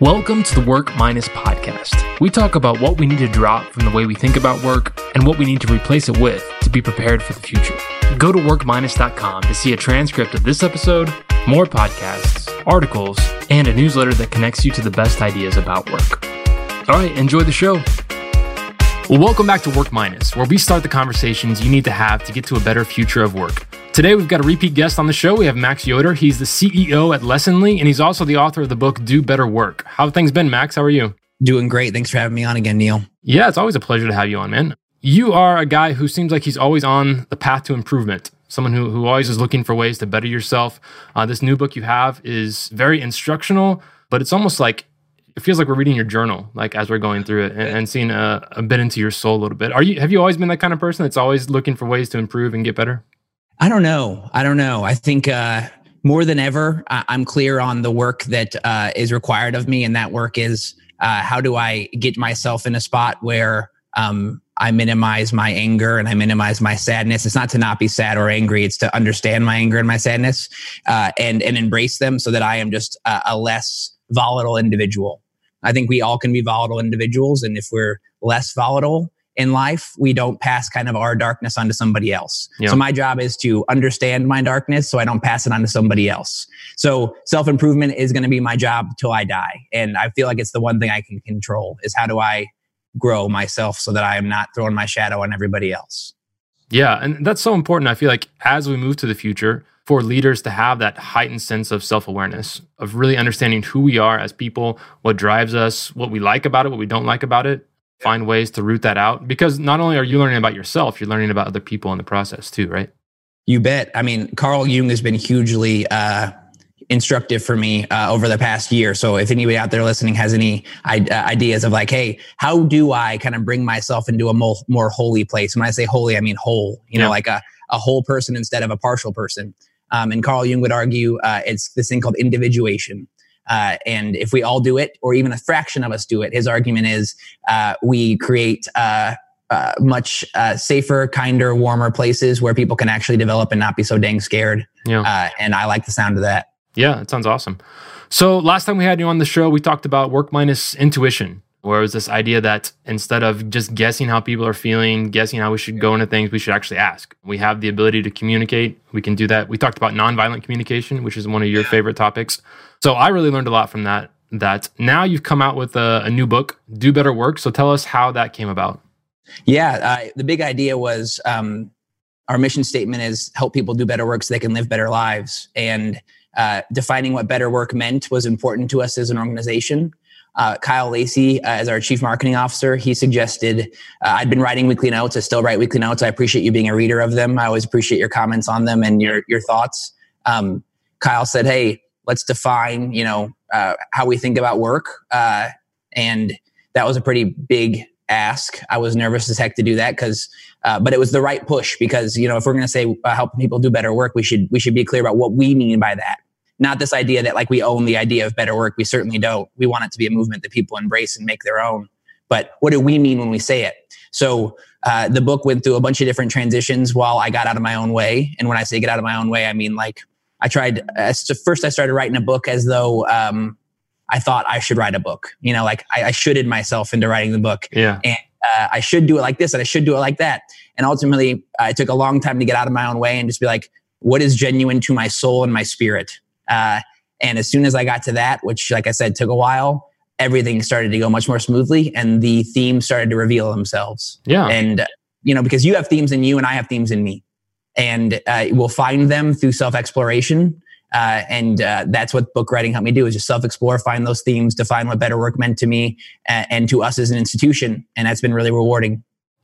Welcome to the Work Minus podcast. We talk about what we need to drop from the way we think about work and what we need to replace it with to be prepared for the future. Go to workminus.com to see a transcript of this episode, more podcasts, articles, and a newsletter that connects you to the best ideas about work. All right, enjoy the show. Well, welcome back to Work Minus, where we start the conversations you need to have to get to a better future of work. Today, we've got a repeat guest on the show. We have Max Yoder. He's the CEO at Lessonly, and he's also the author of the book Do Better Work. How have things been, Max? How are you? Doing great. Thanks for having me on again, Neil. Yeah, it's always a pleasure to have you on, man. You are a guy who seems like he's always on the path to improvement, someone who, who always is looking for ways to better yourself. Uh, this new book you have is very instructional, but it's almost like it feels like we're reading your journal, like as we're going through it and, and seeing a, a bit into your soul a little bit. Are you have you always been that kind of person that's always looking for ways to improve and get better? I don't know. I don't know. I think uh, more than ever, I- am clear on the work that uh, is required of me, and that work is uh, how do I get myself in a spot where um, I minimize my anger and I minimize my sadness. It's not to not be sad or angry; it's to understand my anger and my sadness, uh, and and embrace them, so that I am just a, a less volatile individual. I think we all can be volatile individuals, and if we're less volatile, in life, we don't pass kind of our darkness onto somebody else. Yeah. So my job is to understand my darkness so I don't pass it on to somebody else. So self improvement is going to be my job till I die. And I feel like it's the one thing I can control is how do I grow myself so that I am not throwing my shadow on everybody else. Yeah. And that's so important. I feel like as we move to the future, for leaders to have that heightened sense of self awareness, of really understanding who we are as people, what drives us, what we like about it, what we don't like about it, find ways to root that out. Because not only are you learning about yourself you're learning about other people in the process too right? You bet. I mean carl jung has been hugely uh, instructive for me uh, over the past year. So if anybody out there listening has any uh, ideas of like hey how do i kind of bring myself into a more, more holy place? When i say holy i mean whole you yeah. know like a, a whole person instead of a partial person um, and carl jung would argue uh, it's this thing called individuation uh, and if we all do it, or even a fraction of us do it, his argument is uh, we create uh, uh much uh, safer, kinder, warmer places where people can actually develop and not be so dang scared. Yeah. Uh, and I like the sound of that. Yeah, it sounds awesome. So last time we had you on the show, we talked about work minus intuition where it was this idea that instead of just guessing how people are feeling, guessing how we should go into things, we should actually ask. We have the ability to communicate. We can do that. We talked about nonviolent communication, which is one of your favorite topics. So I really learned a lot from that. That now you've come out with a, a new book, Do Better Work. So tell us how that came about. Yeah, uh, the big idea was um, our mission statement is help people do better work so they can live better lives. And uh, defining what better work meant was important to us as an organization uh, Kyle Lacey, uh, as our chief marketing officer, he suggested uh, I'd been writing weekly notes. I still write weekly notes. I appreciate you being a reader of them. I always appreciate your comments on them and your your thoughts. Um, Kyle said, "Hey, let's define, you know, uh, how we think about work," uh, and that was a pretty big ask. I was nervous as heck to do that because, uh, but it was the right push because you know if we're going to say helping people do better work, we should we should be clear about what we mean by that not this idea that like we own the idea of better work. We certainly don't. We want it to be a movement that people embrace and make their own. But what do we mean when we say it? So uh, the book went through a bunch of different transitions while I got out of my own way. And when I say get out of my own way, I mean like I tried. Uh, first, I started writing a book as though um, I thought I should write a book. You know, like I, I shoulded myself into writing the book. Yeah. And uh, I should do it like this, and I should do it like that. And ultimately, uh, it took a long time to get out of my own way and just be like, what is genuine to my soul and my spirit? Uh, and as soon as I got to that, which, like I said, took a while, everything started to go much more smoothly and the themes started to reveal themselves. Yeah. And, you know, because you have themes in you and I have themes in me. And uh, we'll find them through self exploration. Uh, and uh, that's what book writing helped me do is just self explore, find those themes, define what better work meant to me and, and to us as an institution. And that's been really rewarding.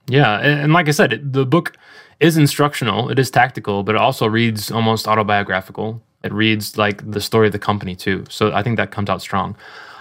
Yeah. And, and like I said, the book is instructional, it is tactical, but it also reads almost autobiographical. It reads like the story of the company too. So I think that comes out strong.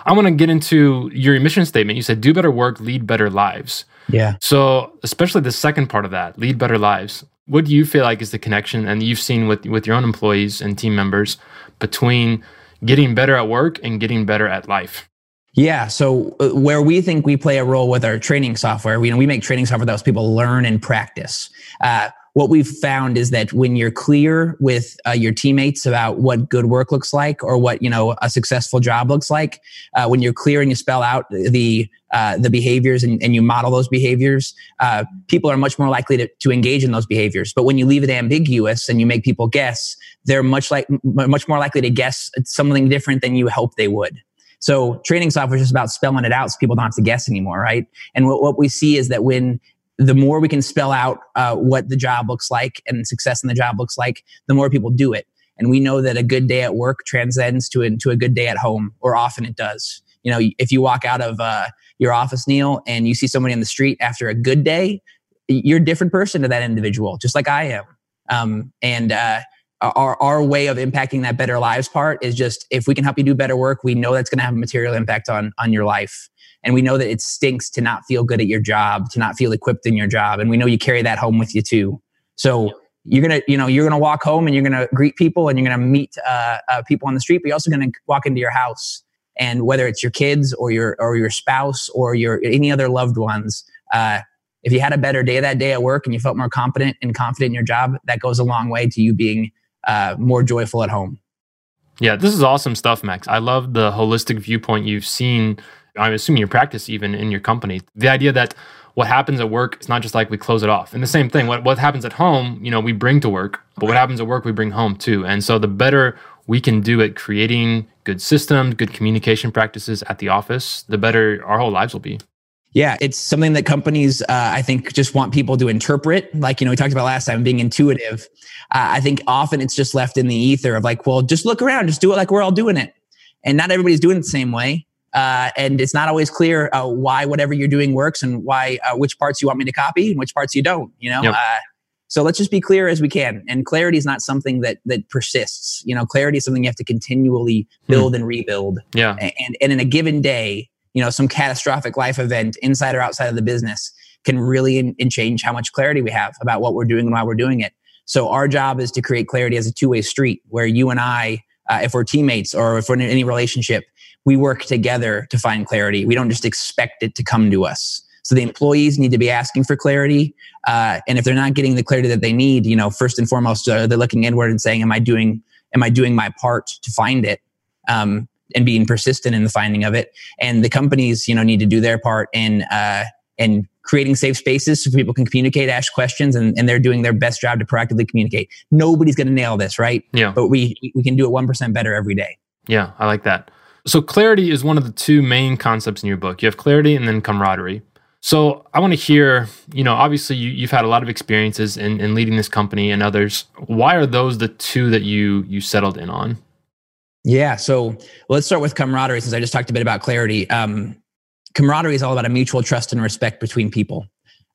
I want to get into your mission statement. You said do better work, lead better lives. Yeah. So especially the second part of that, lead better lives. What do you feel like is the connection and you've seen with with your own employees and team members between getting better at work and getting better at life? Yeah. So uh, where we think we play a role with our training software, we, you know, we make training software that helps people learn and practice. Uh, what we've found is that when you're clear with uh, your teammates about what good work looks like or what you know a successful job looks like uh, when you're clear and you spell out the uh, the behaviors and, and, you model those behaviors uh, people are much more likely to, to engage in those behaviors but when you leave it ambiguous and you make people guess they're much like much more likely to guess something different than you hope they would so training software is just about spelling it out so people don't have to guess anymore, right? And what, what we see is that when the more we can spell out uh, what the job looks like and success in the job looks like, the more people do it. And we know that a good day at work transcends to, into a good day at home, or often it does. You know, if you walk out of uh, your office, Neil, and you see somebody in the street after a good day, you're a different person to that individual, just like I am. Um, and uh, our, our way of impacting that better lives part is just if we can help you do better work, we know that's going to have a material impact on on your life. And we know that it stinks to not feel good at your job, to not feel equipped in your job. And we know you carry that home with you too. So you're gonna, you know, you're gonna walk home and you're gonna greet people and you're gonna meet uh, uh, people on the street, but you're also gonna walk into your house. And whether it's your kids or your or your spouse or your any other loved ones, uh, if you had a better day that day at work and you felt more confident and confident in your job, that goes a long way to you being uh, more joyful at home. Yeah, this is awesome stuff, Max. I love the holistic viewpoint you've seen. I'm assuming your practice even in your company. The idea that what happens at work is not just like we close it off. And the same thing, what, what happens at home, you know, we bring to work, but what happens at work, we bring home too. And so the better we can do at creating good systems, good communication practices at the office, the better our whole lives will be. Yeah, it's something that companies, uh, I think, just want people to interpret. Like, you know, we talked about last time being intuitive. Uh, I think often it's just left in the ether of like, well, just look around, just do it like we're all doing it. And not everybody's doing it the same way. Uh, and it's not always clear uh, why whatever you're doing works and why uh, which parts you want me to copy and which parts you don't, you know? Yep. Uh, so let's just be clear as we can. And clarity is not something that that persists. You know, clarity is something you have to continually hmm. build hmm. and rebuild. Yeah. And, and in a given day, you know some catastrophic life event inside or outside of the business can really in, in change how much clarity we have about what we're doing and why we're doing it so our job is to create clarity as a two-way street where you and i uh, if we're teammates or if we're in any relationship we work together to find clarity we don't just expect it to come to us so the employees need to be asking for clarity uh, and if they're not getting the clarity that they need you know first and foremost uh, they're looking inward and saying am i doing am i doing my part to find it um, and being persistent in the finding of it. And the companies, you know, need to do their part in uh, in creating safe spaces so people can communicate, ask questions, and, and they're doing their best job to proactively communicate. Nobody's going to nail this, right? Yeah. But we we can do it one percent better every day. Yeah, I like that. So clarity is one of the two main concepts in your book. You have clarity and then camaraderie. So I want to hear, you know, obviously you, have had a lot of experiences in, in leading this company and others. Why are those the two that you you settled in on? Yeah. So let's start with camaraderie since I just talked a bit about clarity. Um, camaraderie is all about a mutual trust and respect between people.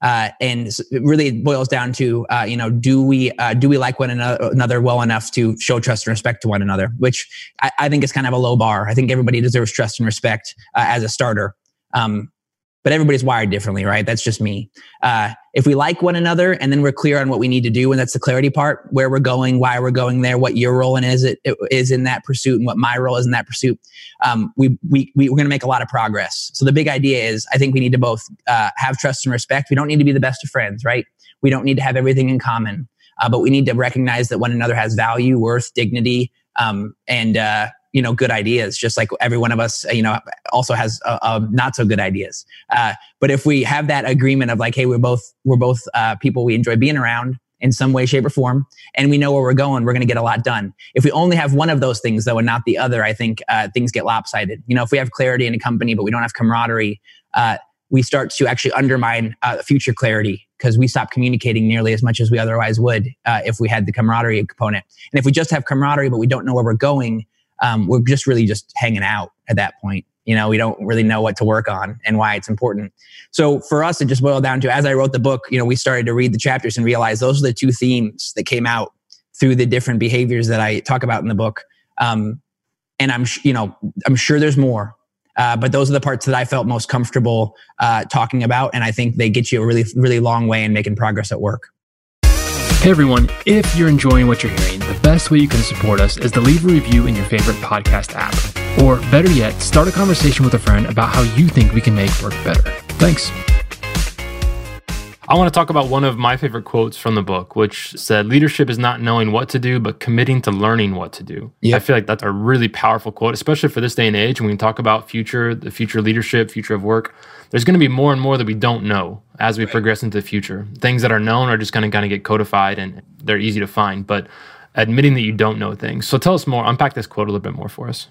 Uh, and it really boils down to, uh, you know, do we uh, do we like one another well enough to show trust and respect to one another? Which I, I think is kind of a low bar. I think everybody deserves trust and respect uh, as a starter. Um, but everybody's wired differently, right? That's just me. Uh, if we like one another and then we're clear on what we need to do, and that's the clarity part, where we're going, why we're going there, what your role in is it, it is in that pursuit, and what my role is in that pursuit, um, we we, we are going to make a lot of progress. So the big idea is, I think we need to both uh, have trust and respect. We don't need to be the best of friends, right? We don't need to have everything in common, uh, but we need to recognize that one another has value, worth, dignity, um, and uh, you know good ideas just like every one of us you know also has uh, uh, not so good ideas. Uh, but if we have that agreement of like hey we're both we're both uh, people we enjoy being around in some way shape or form and we know where we're going we're going to get a lot done. If we only have one of those things though and not the other i think uh, things get lopsided. You know if we have clarity in a company but we don't have camaraderie uh, we start to actually undermine future clarity because we stop communicating nearly as much as we otherwise would if we had the camaraderie component. And if we just have camaraderie but we don't know where we're going um, we're just really just hanging out at that point. You know, we don't really know what to work on and why it's important. So for us, it just boiled down to as I wrote the book, you know, we started to read the chapters and realize those are the two themes that came out through the different behaviors that I talk about in the book. Um, and I'm, you know, I'm sure there's more, uh, but those are the parts that I felt most comfortable uh, talking about, and I think they get you a really, really long way in making progress at work. Hey everyone, if you're enjoying what you're hearing, best way you can support us is to leave a review in your favorite podcast app. Or better yet, start a conversation with a friend about how you think we can make work better. Thanks. I want to talk about one of my favorite quotes from the book, which said, Leadership is not knowing what to do, but committing to learning what to do. Yep. I feel like that's a really powerful quote, especially for this day and age when we talk about future, the future leadership, future of work. There's going to be more and more that we don't know as we right. progress into the future. Things that are known are just going to kind of get codified and they're easy to find, but admitting that you don't know things. So tell us more, unpack this quote a little bit more for us.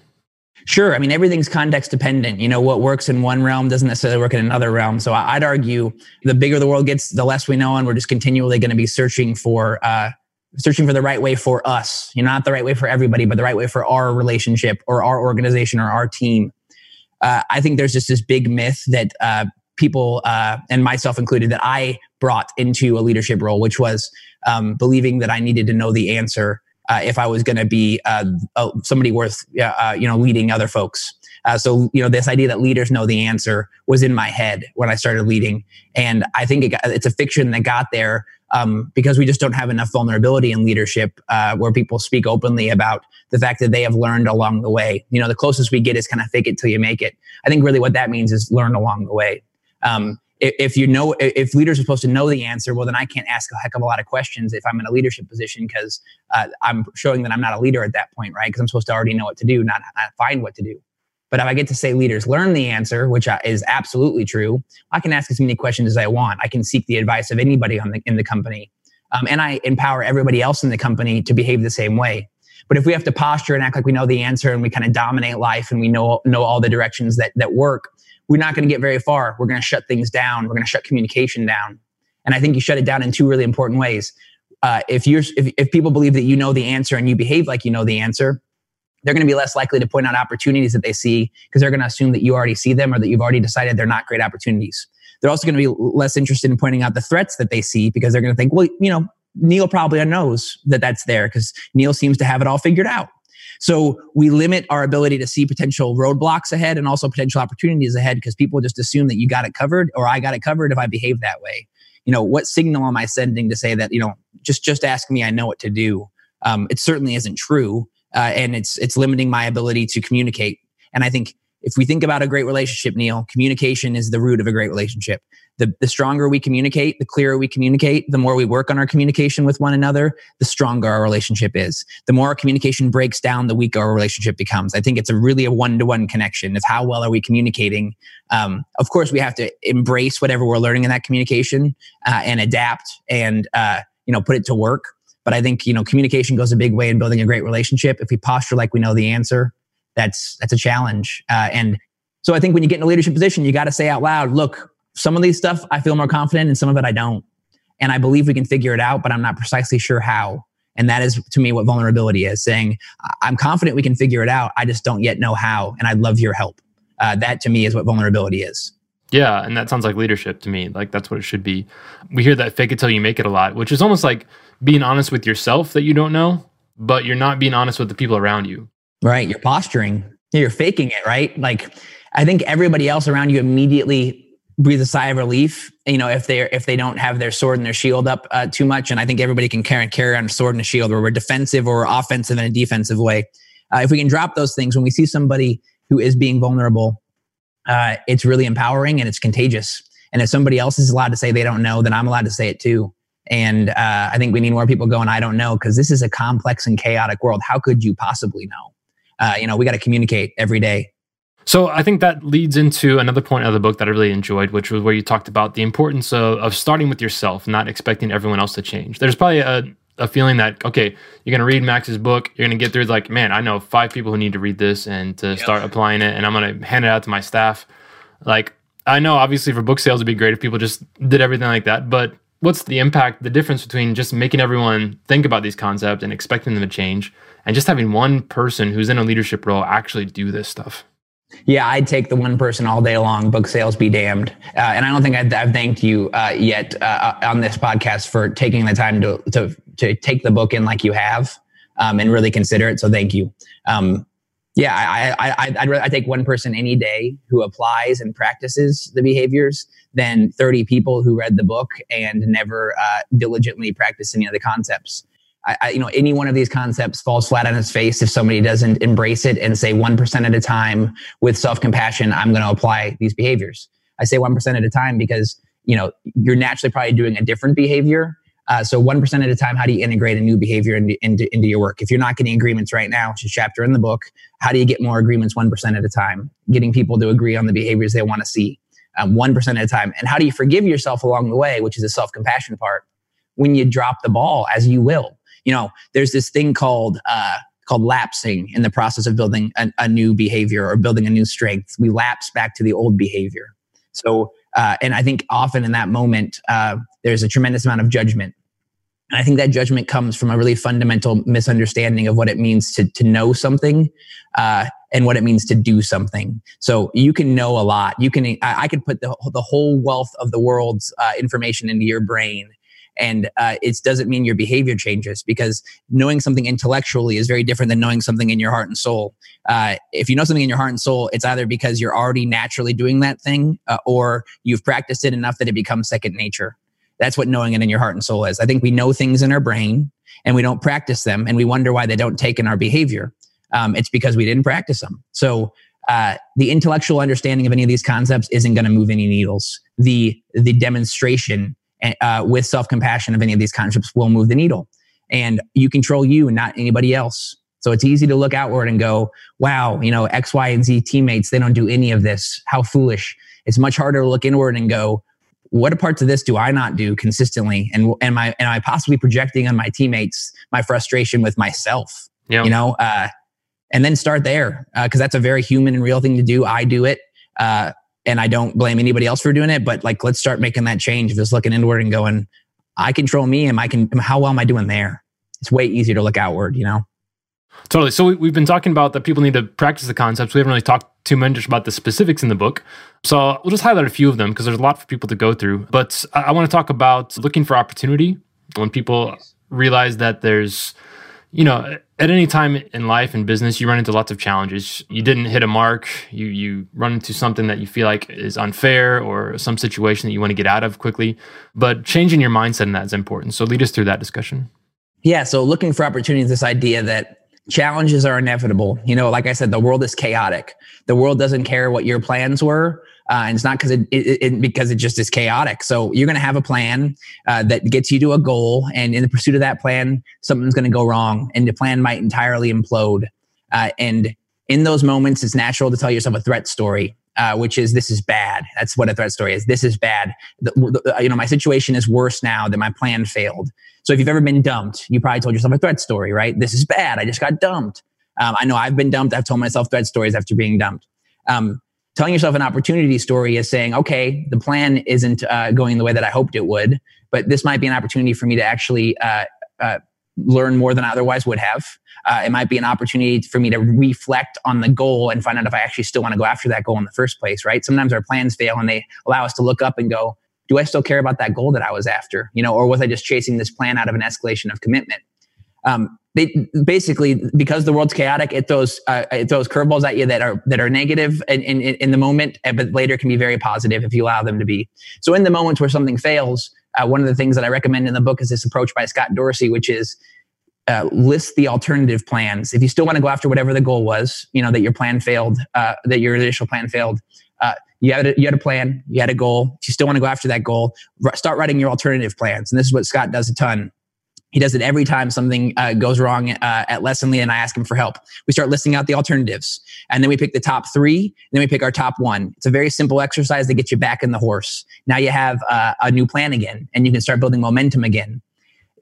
Sure. I mean, everything's context dependent. You know, what works in one realm doesn't necessarily work in another realm. So I'd argue the bigger the world gets, the less we know, and we're just continually going to be searching for, uh, searching for the right way for us. You know, not the right way for everybody, but the right way for our relationship or our organization or our team. Uh, I think there's just this big myth that uh, people, uh, and myself included, that I brought into a leadership role, which was um, believing that I needed to know the answer uh, if I was going to be uh, somebody worth uh, you know leading other folks. Uh, so you know this idea that leaders know the answer was in my head when I started leading, and I think it got, it's a fiction that got there um, because we just don't have enough vulnerability in leadership uh, where people speak openly about the fact that they have learned along the way. You know, the closest we get is kind of fake it till you make it. I think really what that means is learn along the way. Um, if you know if leaders are supposed to know the answer well then i can't ask a heck of a lot of questions if i'm in a leadership position because uh, i'm showing that i'm not a leader at that point right? Because i'm supposed to already know what to do not, not, find what to do. But if i get to say leaders learn the answer which uh, is absolutely true i can ask as many questions as i want. I can seek the advice of anybody the, in the company um, and i empower everybody else in the company to behave the same way. But if we have to posture and act like we know the answer and we kind of dominate life and we know know all the directions that that work we're not going to get very far. We're going to shut things down. We're going to shut communication down. And I think you shut it down in two really important ways. Uh, if you're if, if people believe that you know the answer and you behave like you know the answer, they're going to be less likely to point out opportunities that they see because they're going to assume that you already see them or that you've already decided they're not great opportunities. They're also going to be less interested in pointing out the threats that they see because they're going to think, well, you know, Neil probably knows that that's there because Neil seems to have it all figured out. So we limit our ability to see potential roadblocks ahead and also potential opportunities ahead because people just assume that you got it covered or I got it covered if I behave that way. You know, what signal am I sending to say that, you know, just just ask me, I know what to do. Um, it certainly isn't true. Uh, and it's it's limiting my ability to communicate. And I think if we think about a great relationship, Neil, communication is the root of a great relationship the, the stronger we communicate, the clearer we communicate, the more we work on our communication with one another, the stronger our relationship is. The more our communication breaks down, the weaker our relationship becomes. I think it's a really a one to one connection of how well are we communicating. Um, of course, we have to embrace whatever we're learning in that communication uh, and adapt and uh, you know put it to work. But I think you know communication goes a big way in building a great relationship. If we posture like we know the answer, that's that's a challenge. Uh, and so I think when you get in a leadership position, you got to say out loud, "Look, some of these stuff I feel more confident and some of it I don't. And I believe we can figure it out, but I'm not precisely sure how. And that is to me what vulnerability is saying, I'm confident we can figure it out. I just don't yet know how. And I'd love your help. Uh, that to me is what vulnerability is. Yeah. And that sounds like leadership to me. Like that's what it should be. We hear that fake it till you make it a lot, which is almost like being honest with yourself that you don't know, but you're not being honest with the people around you. Right. You're posturing, you're faking it, right? Like I think everybody else around you immediately breathe a sigh of relief. You know, if they're if they don't have their sword and their shield up uh, too much, and I think everybody can carry and carry on a sword and a shield, where we're defensive or offensive in a defensive way. Uh, if we can drop those things when we see somebody who is being vulnerable, uh, it's really empowering and it's contagious. And if somebody else is allowed to say they don't know, then I'm allowed to say it too. And uh, I think we need more people going, I don't know, because this is a complex and chaotic world. How could you possibly know? Uh, you know, we got to communicate every day so I think that leads into another point of the book that I really enjoyed, which was where you talked about the importance of, of starting with yourself, not expecting everyone else to change. There's probably a, a feeling that, okay, you're going to read Max's book, you're going to get through like, man, I know five people who need to read this and to yep. start applying it, and I'm going to hand it out to my staff. Like, I know obviously for book sales, it'd be great if people just did everything like that, but what's the impact, the difference between just making everyone think about these concepts and expecting them to change and just having one person who's in a leadership role actually do this stuff? Yeah, I'd take the one person all day long. Book sales be damned. Uh, and I don't think I've, I've thanked you uh, yet uh, on this podcast for taking the time to to to take the book in like you have um, and really consider it. So thank you. Um, yeah, I, I, I, I'd, I'd take one person any day who applies and practices the behaviors than 30 people who read the book and never uh, diligently practice any of the concepts. I, I, you know, any one of these concepts falls flat on its face if somebody doesn't embrace it and say 1% at a time with self compassion, I'm going to apply these behaviors. I say 1% at a time because you know, you're naturally probably doing a different behavior. Uh, so 1% at a time, how do you integrate a new behavior into, into, into your work? If you're not getting agreements right now, which is chapter in the book, how do you get more agreements 1% at a time? Getting people to agree on the behaviors they want to see um, 1% at a time. And how do you forgive yourself along the way, which is the self compassion part, when you drop the ball, as you will? You know, there's this thing called, uh, called lapsing in the process of building a, a, new behavior or building a new strength. We lapse back to the old behavior. So, uh, and I think often in that moment, uh, there's a tremendous amount of judgment. And I think that judgment comes from a really fundamental misunderstanding of what it means to, to know something uh, and what it means to do something. So you can know a lot. You can, I, I could put the, the whole wealth of the world's uh, information into your brain and uh, it doesn't mean your behavior changes because knowing something intellectually is very different than knowing something in your heart and soul. Uh, if you know something in your heart and soul, it's either because you're already naturally doing that thing uh, or you've practiced it enough that it becomes second nature. That's what knowing it in your heart and soul is. I think we know things in our brain and we don't practice them and we wonder why they don't take in our behavior. Um, it's because we didn't practice them. So uh, the intellectual understanding of any of these concepts isn't going to move any needles. The the demonstration uh, with self compassion of any of these concepts will move the needle. And you control you and not anybody else. So it's easy to look outward and go, wow, you know, X, Y, and Z teammates, they don't do any of this. How foolish. It's much harder to look inward and go, what parts of this do I not do consistently? And am I am I possibly projecting on my teammates my frustration with myself? Yeah. You know, uh, and then start there because uh, that's a very human and real thing to do. I do it. Uh, and I don't blame anybody else for doing it, but like, let's start making that change. Just looking inward and going, I control me. Am I can, how well am I doing there? It's way easier to look outward, you know? Totally. So we, have been talking about that people need to practice the concepts. We haven't really talked too much about the specifics in the book. So we'll just highlight a few of them because there's a lot for people to go through. But I, I want to talk about looking for opportunity when people realize that there's you know, at any time in life and business, you run into lots of challenges. You didn't hit a mark. You you run into something that you feel like is unfair or some situation that you want to get out of quickly. But changing your mindset in that is important. So lead us through that discussion. Yeah. So looking for opportunities, this idea that challenges are inevitable. You know, like I said, the world is chaotic. The world doesn't care what your plans were. Uh, and it's not because it, it, it, because it just is chaotic. So you're going to have a plan uh, that gets you to a goal, and in the pursuit of that plan, something's going to go wrong, and the plan might entirely implode. Uh, and in those moments, it's natural to tell yourself a threat story. Uh, which is this is bad. That's what a threat story is. This is bad. The, the, you know, my situation is worse now than my plan failed. So if you've ever been dumped, you probably told yourself a threat story, right? This is bad. I just got dumped. Um, I know I've been dumped. I've told myself threat stories after being dumped. Um, telling yourself an opportunity story is saying, okay, the plan isn't uh, going the way that I hoped it would, but this might be an opportunity for me to actually uh, uh, learn more than I otherwise would have. Uh, it might be an opportunity for me to reflect on the goal and find out if I actually still want to go after that goal in the first place, right? Sometimes our plans fail and they allow us to look up and go, do I still care about that goal that I was after? You know, or was I just chasing this plan out of an escalation of commitment? Um, they, basically because the world's chaotic, it throws uh, it throws curveballs at you that are that are negative in, in, in the moment, eh, but later can be very positive if you allow them to be. So in the moments where something fails, uh, one of the things that I recommend in the book is this approach by Scott Dorsey, which is uh, list the alternative plans. If you still want to go after whatever the goal was, you know that your plan failed, uh, that your initial plan failed. Uh, you had a, you had a plan, you had a goal. If you still want to go after that goal, r- start writing your alternative plans. And this is what Scott does a ton he does it every time something uh, goes wrong uh, at Lessonly and I ask him for help. We start listing out the alternatives and then we pick the top three, and then we pick our top one. It's a very simple exercise to get you back in the horse. Now you have uh, a new plan again and you can start building momentum again.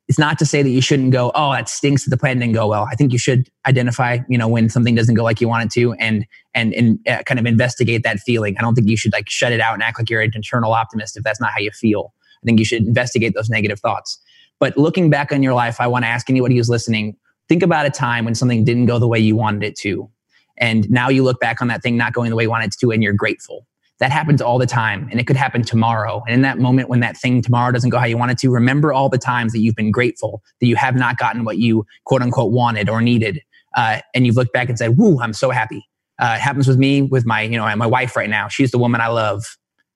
It's not to say that you shouldn't go, oh, that stinks that the plan didn't go well. I think you should identify, you know, when something doesn't go like you want it to and, and, and uh, kind of investigate that feeling. I don't think you should like shut it out and act like you're an internal optimist if that's not how you feel. I think you should investigate those negative thoughts but looking back on your life, I want to ask anybody who's listening think about a time when something didn't go the way you wanted it to. And now you look back on that thing not going the way you wanted it to, and you're grateful. That happens all the time, and it could happen tomorrow. And in that moment when that thing tomorrow doesn't go how you want it to, remember all the times that you've been grateful that you have not gotten what you quote unquote wanted or needed. Uh, and you've looked back and said, Woo, I'm so happy. Uh, it happens with me, with my, you know, my wife right now. She's the woman I love.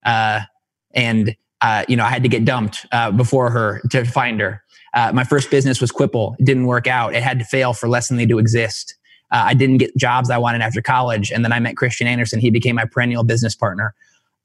Uh, and uh, you know, I had to get dumped uh, before her to find her. Uh, my first business was Quipple. It didn't work out. It had to fail for less than Lessonly to exist. Uh, I didn't get jobs I wanted after college. And then I met Christian Anderson. He became my perennial business partner.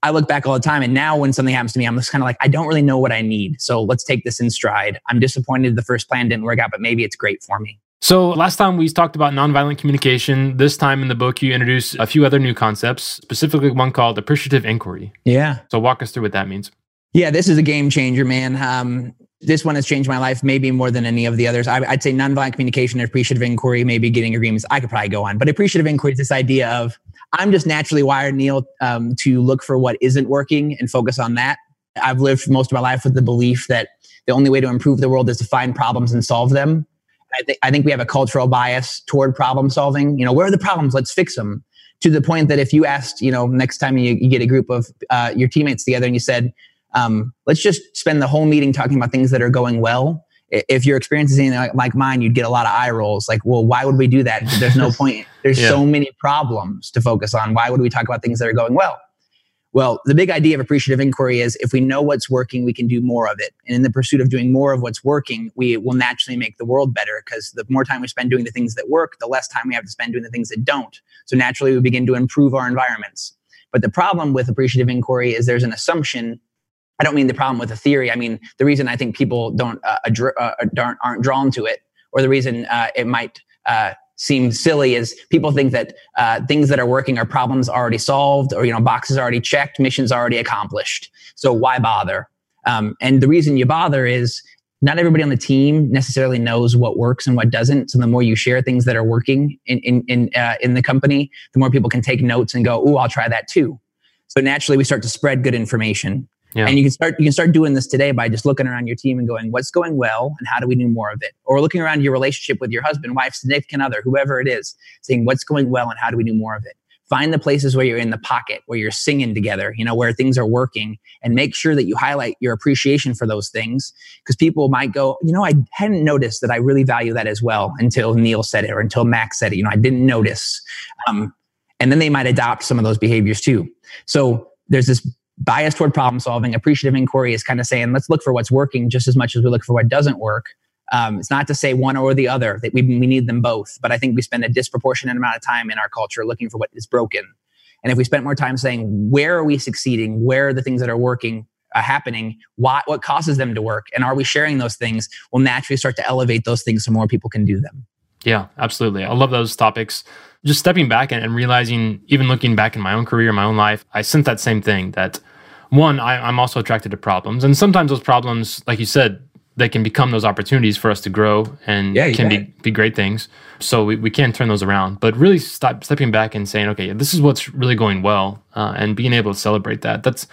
I look back all the time, and now when something happens to me, I'm just kind of like, I don't really know what I need. So let's take this in stride. I'm disappointed the first plan didn't work out, but maybe it's great for me. So, last time we talked about nonviolent communication. This time in the book, you introduce a few other new concepts, specifically one called appreciative inquiry. Yeah. So, walk us through what that means. Yeah, this is a game changer, man. Um, this one has changed my life maybe more than any of the others. I, would say nonviolent communication appreciative inquiry, maybe getting agreements. I could probably go on, but appreciative inquiry is this idea of I'm just naturally wired, Neil, um, to look for what isn't working and focus on that. I've lived most of my life with the belief that the only way to improve the world is to find problems and solve them. I think I think we have a cultural bias toward problem solving. You know, where are the problems? Let's fix them. To the point that if you asked, you know, next time you, you get a group of uh, your teammates together and you said, um, let's just spend the whole meeting talking about things that are going well. If your experience is anything like mine, you'd get a lot of eye rolls. Like, well, why would we do that? There's no point. There's yeah. so many problems to focus on. Why would we talk about things that are going well? Well, the big idea of appreciative inquiry is if we know what's working, we can do more of it. And in the pursuit of doing more of what's working, we will naturally make the world better because the more time we spend doing the things that work, the less time we have to spend doing the things that don't. So naturally, we begin to improve our environments. But the problem with appreciative inquiry is there's an assumption. I don't mean the problem with the theory. I mean the reason I think people don't uh, adr- uh, aren't drawn to it, or the reason uh, it might uh, seem silly is people think that uh, things that are working are problems already solved or you know boxes already checked missions already accomplished. So why bother? Um, and the reason you bother is not everybody on the team necessarily knows what works and what doesn't. So the more you share things that are working in in in, uh, in the company the more people can take notes and go oh i'll try that too. So naturally we start to spread good information yeah. And you can start you can start doing this today by just looking around your team and going, what's going well and how do we do more of it? Or looking around your relationship with your husband, wife, significant other, whoever it is, saying what's going well and how do we do more of it? Find the places where you're in the pocket, where you're singing together, you know, where things are working, and make sure that you highlight your appreciation for those things. Because people might go, you know, I hadn't noticed that I really value that as well until Neil said it or until Max said it. You know, I didn't notice. Um, and then they might adopt some of those behaviors too. So there's this bias toward problem solving. Appreciative inquiry is kind of saying, let's look for what's working just as much as we look for what doesn't work. Um, it's not to say one or the other that we, we need them both, but I think we spend a disproportionate amount of time in our culture looking for what is broken. And if we spent more time saying, where are we succeeding? Where are the things that are working? Uh, happening what what causes them to work and are we sharing those things we'll naturally start to elevate those things so more people can do them yeah absolutely i love those topics just stepping back and, and, realizing, even looking back in my own career, my own life, I sense that same thing that one, I, I'm also attracted to problems. And sometimes those problems, like you said, they can become those opportunities for us to grow and yeah, can be, be great things. So we, we can't turn those around. But really stop stepping back and saying, okay, this is what's really going well uh, and being able to celebrate that. That's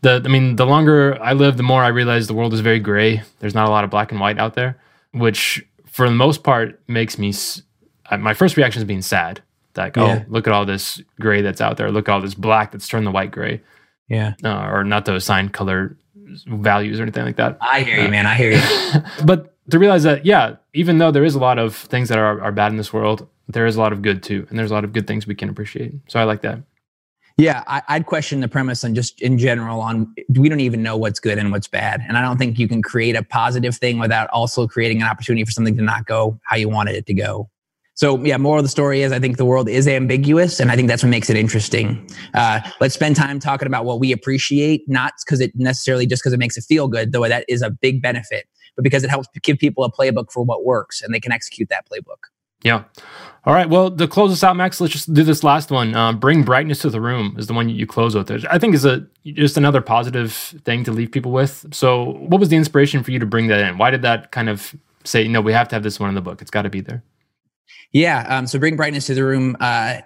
the, I mean, the longer I live, the more I realize the world is very gray. There's not a lot of black and white out there, which for the most part makes me my first reaction is being sad. Like, oh, yeah. oh, look at all this gray that's out there. Look at all this black that's turned the white gray. Yeah. Uh, or not to assign color values or anything like that. I hear you, uh, man. I hear you. but to realize that, yeah, even though there is a lot of things that are, are bad in this world, there is a lot of good too. And there's a lot of good things we can appreciate. So I like that. Yeah, I, would question the premise and just in general on we don't even know what's good and what's bad. And I don't think you can create a positive thing without also creating an opportunity for something to not go how you wanted it to go. So yeah, more of the story is I think the world is ambiguous, and I think that's what makes it interesting. Uh, let's spend time talking about what we appreciate, not because it necessarily just because it makes it feel good, though that is a big benefit, but because it helps give people a playbook for what works, and they can execute that playbook. Yeah. All right. Well, to close us out, Max, let's just do this last one. Um, bring brightness to the room is the one you close with. I think is a just another positive thing to leave people with. So, what was the inspiration for you to bring that in? Why did that kind of say, no, we have to have this one in the book? It's got to be there. Yeah. Um, so bring brightness to the room. Uh,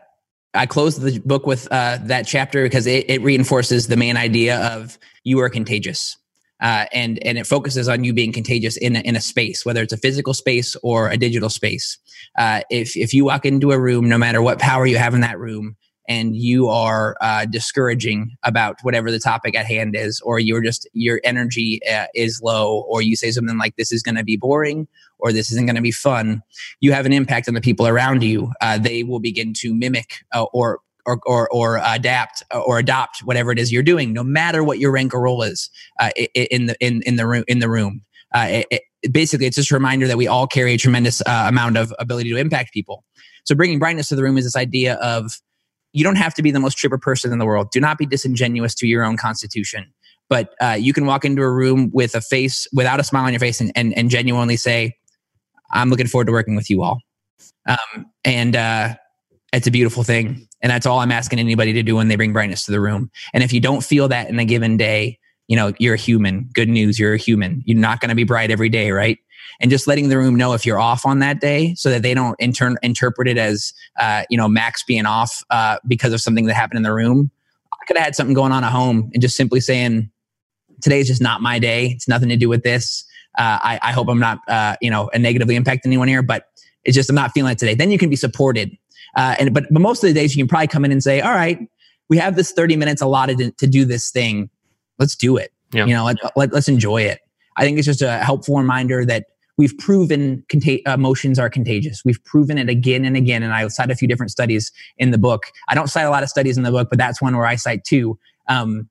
I closed the book with uh, that chapter because it, it, reinforces the main idea of you are contagious. Uh, and and it focuses on you being contagious in a, in a space, whether it's a physical space or a digital space. Uh, if if you walk into a room, no matter what power you have in that room, and you are uh, discouraging about whatever the topic at hand is, or you're just your energy uh, is low, or you say something like "this is going to be boring," or "this isn't going to be fun," you have an impact on the people around you. Uh, they will begin to mimic uh, or or, or, or adapt uh, or adopt whatever it is you're doing, no matter what your rank or role is uh, in the in in the room in the room. It, it, basically, it's just a reminder that we all carry a tremendous amount of ability to impact people. So, bringing brightness to the room is this idea of you don't have to be the most chipper person in the world. Do not be disingenuous to your own constitution. But uh, you can walk into a room with a face without a smile on your face and, and, and genuinely say, I'm looking forward to working with you all. Um, and uh, it's a beautiful thing. And that's all I'm asking anybody to do when they bring brightness to the room. And if you don't feel that in a given day, you know, you're a human. Good news, you're a human. You're not going to be bright every day, right? And just letting the room know if you're off on that day so that they don't inter- interpret it as, uh, you know, Max being off uh, because of something that happened in the room. I could have had something going on at home and just simply saying, today's just not my day. It's nothing to do with this. Uh, I, I, hope I'm not, uh, you know, negatively impacting anyone here, but it's just I'm not feeling it today. Then you can be supported. Uh, and but but most of the days you can probably come in and say, all right, we have this 30 minutes allotted to, to do this thing. Let's do it. Yeah. You know, let, let, let's enjoy it. I think it's just a helpful reminder that we've proven contag- emotions are contagious. We've proven it again and again. And I cite a few different studies in the book. I don't cite a lot of studies in the book, but that's one where I cite two. Um,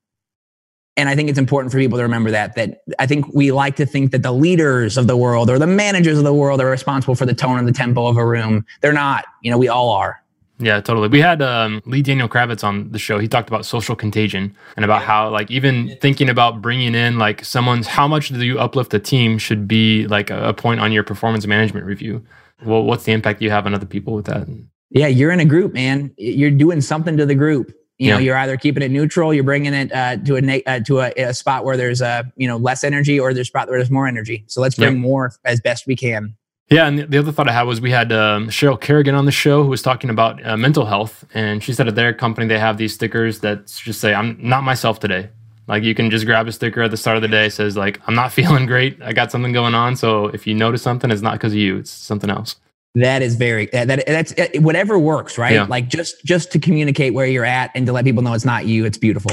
and I think it's important for people to remember that, that I think we like to think that the leaders of the world or the managers of the world are responsible for the tone and the tempo of a room. They're not, you know, we all are. Yeah, totally. We had um, Lee Daniel Kravetz on the show. He talked about social contagion and about how, like, even thinking about bringing in like someone's how much do you uplift a team should be like a, a point on your performance management review. Well, what's the impact you have on other people with that? Yeah, you're in a group, man. You're doing something to the group. You know, you're either keeping it neutral, you're bringing it uh, to a uh, to a, a, spot where there's uh, you know less energy, or there's spot where there's more energy. So let's bring more as best we can. Yeah, and the other thought I had was we had um, Cheryl Kerrigan on the show who was talking about uh, mental health, and she said at their company they have these stickers that just say "I'm not myself today." Like you can just grab a sticker at the start of the day says like "I'm not feeling great, I got something going on." So if you notice something, it's not because of you; it's something else. That is very that, that that's whatever works, right? Yeah. Like just just to communicate where you're at and to let people know it's not you. It's beautiful.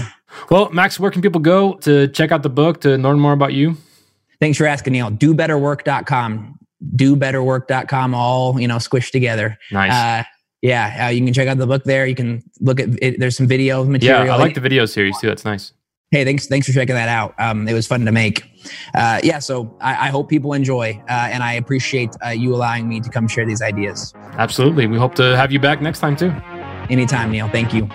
Well, Max, where can people go to check out the book to learn more about you? Thanks for asking, Neil. DoBetterWork.com. DoBetterWork.com. All you know, squished together. Nice. Uh, yeah, uh, you can check out the book there. You can look at it. There's some video material. Yeah, I like the video series too. That's nice hey, thanks, thanks for checking that out. Um, it was fun to make. Uh, yeah, so I, I, hope people enjoy, uh, and I appreciate uh, you allowing me to come share these ideas. Absolutely. We hope to have you back next time too. Anytime, Neil. Thank you.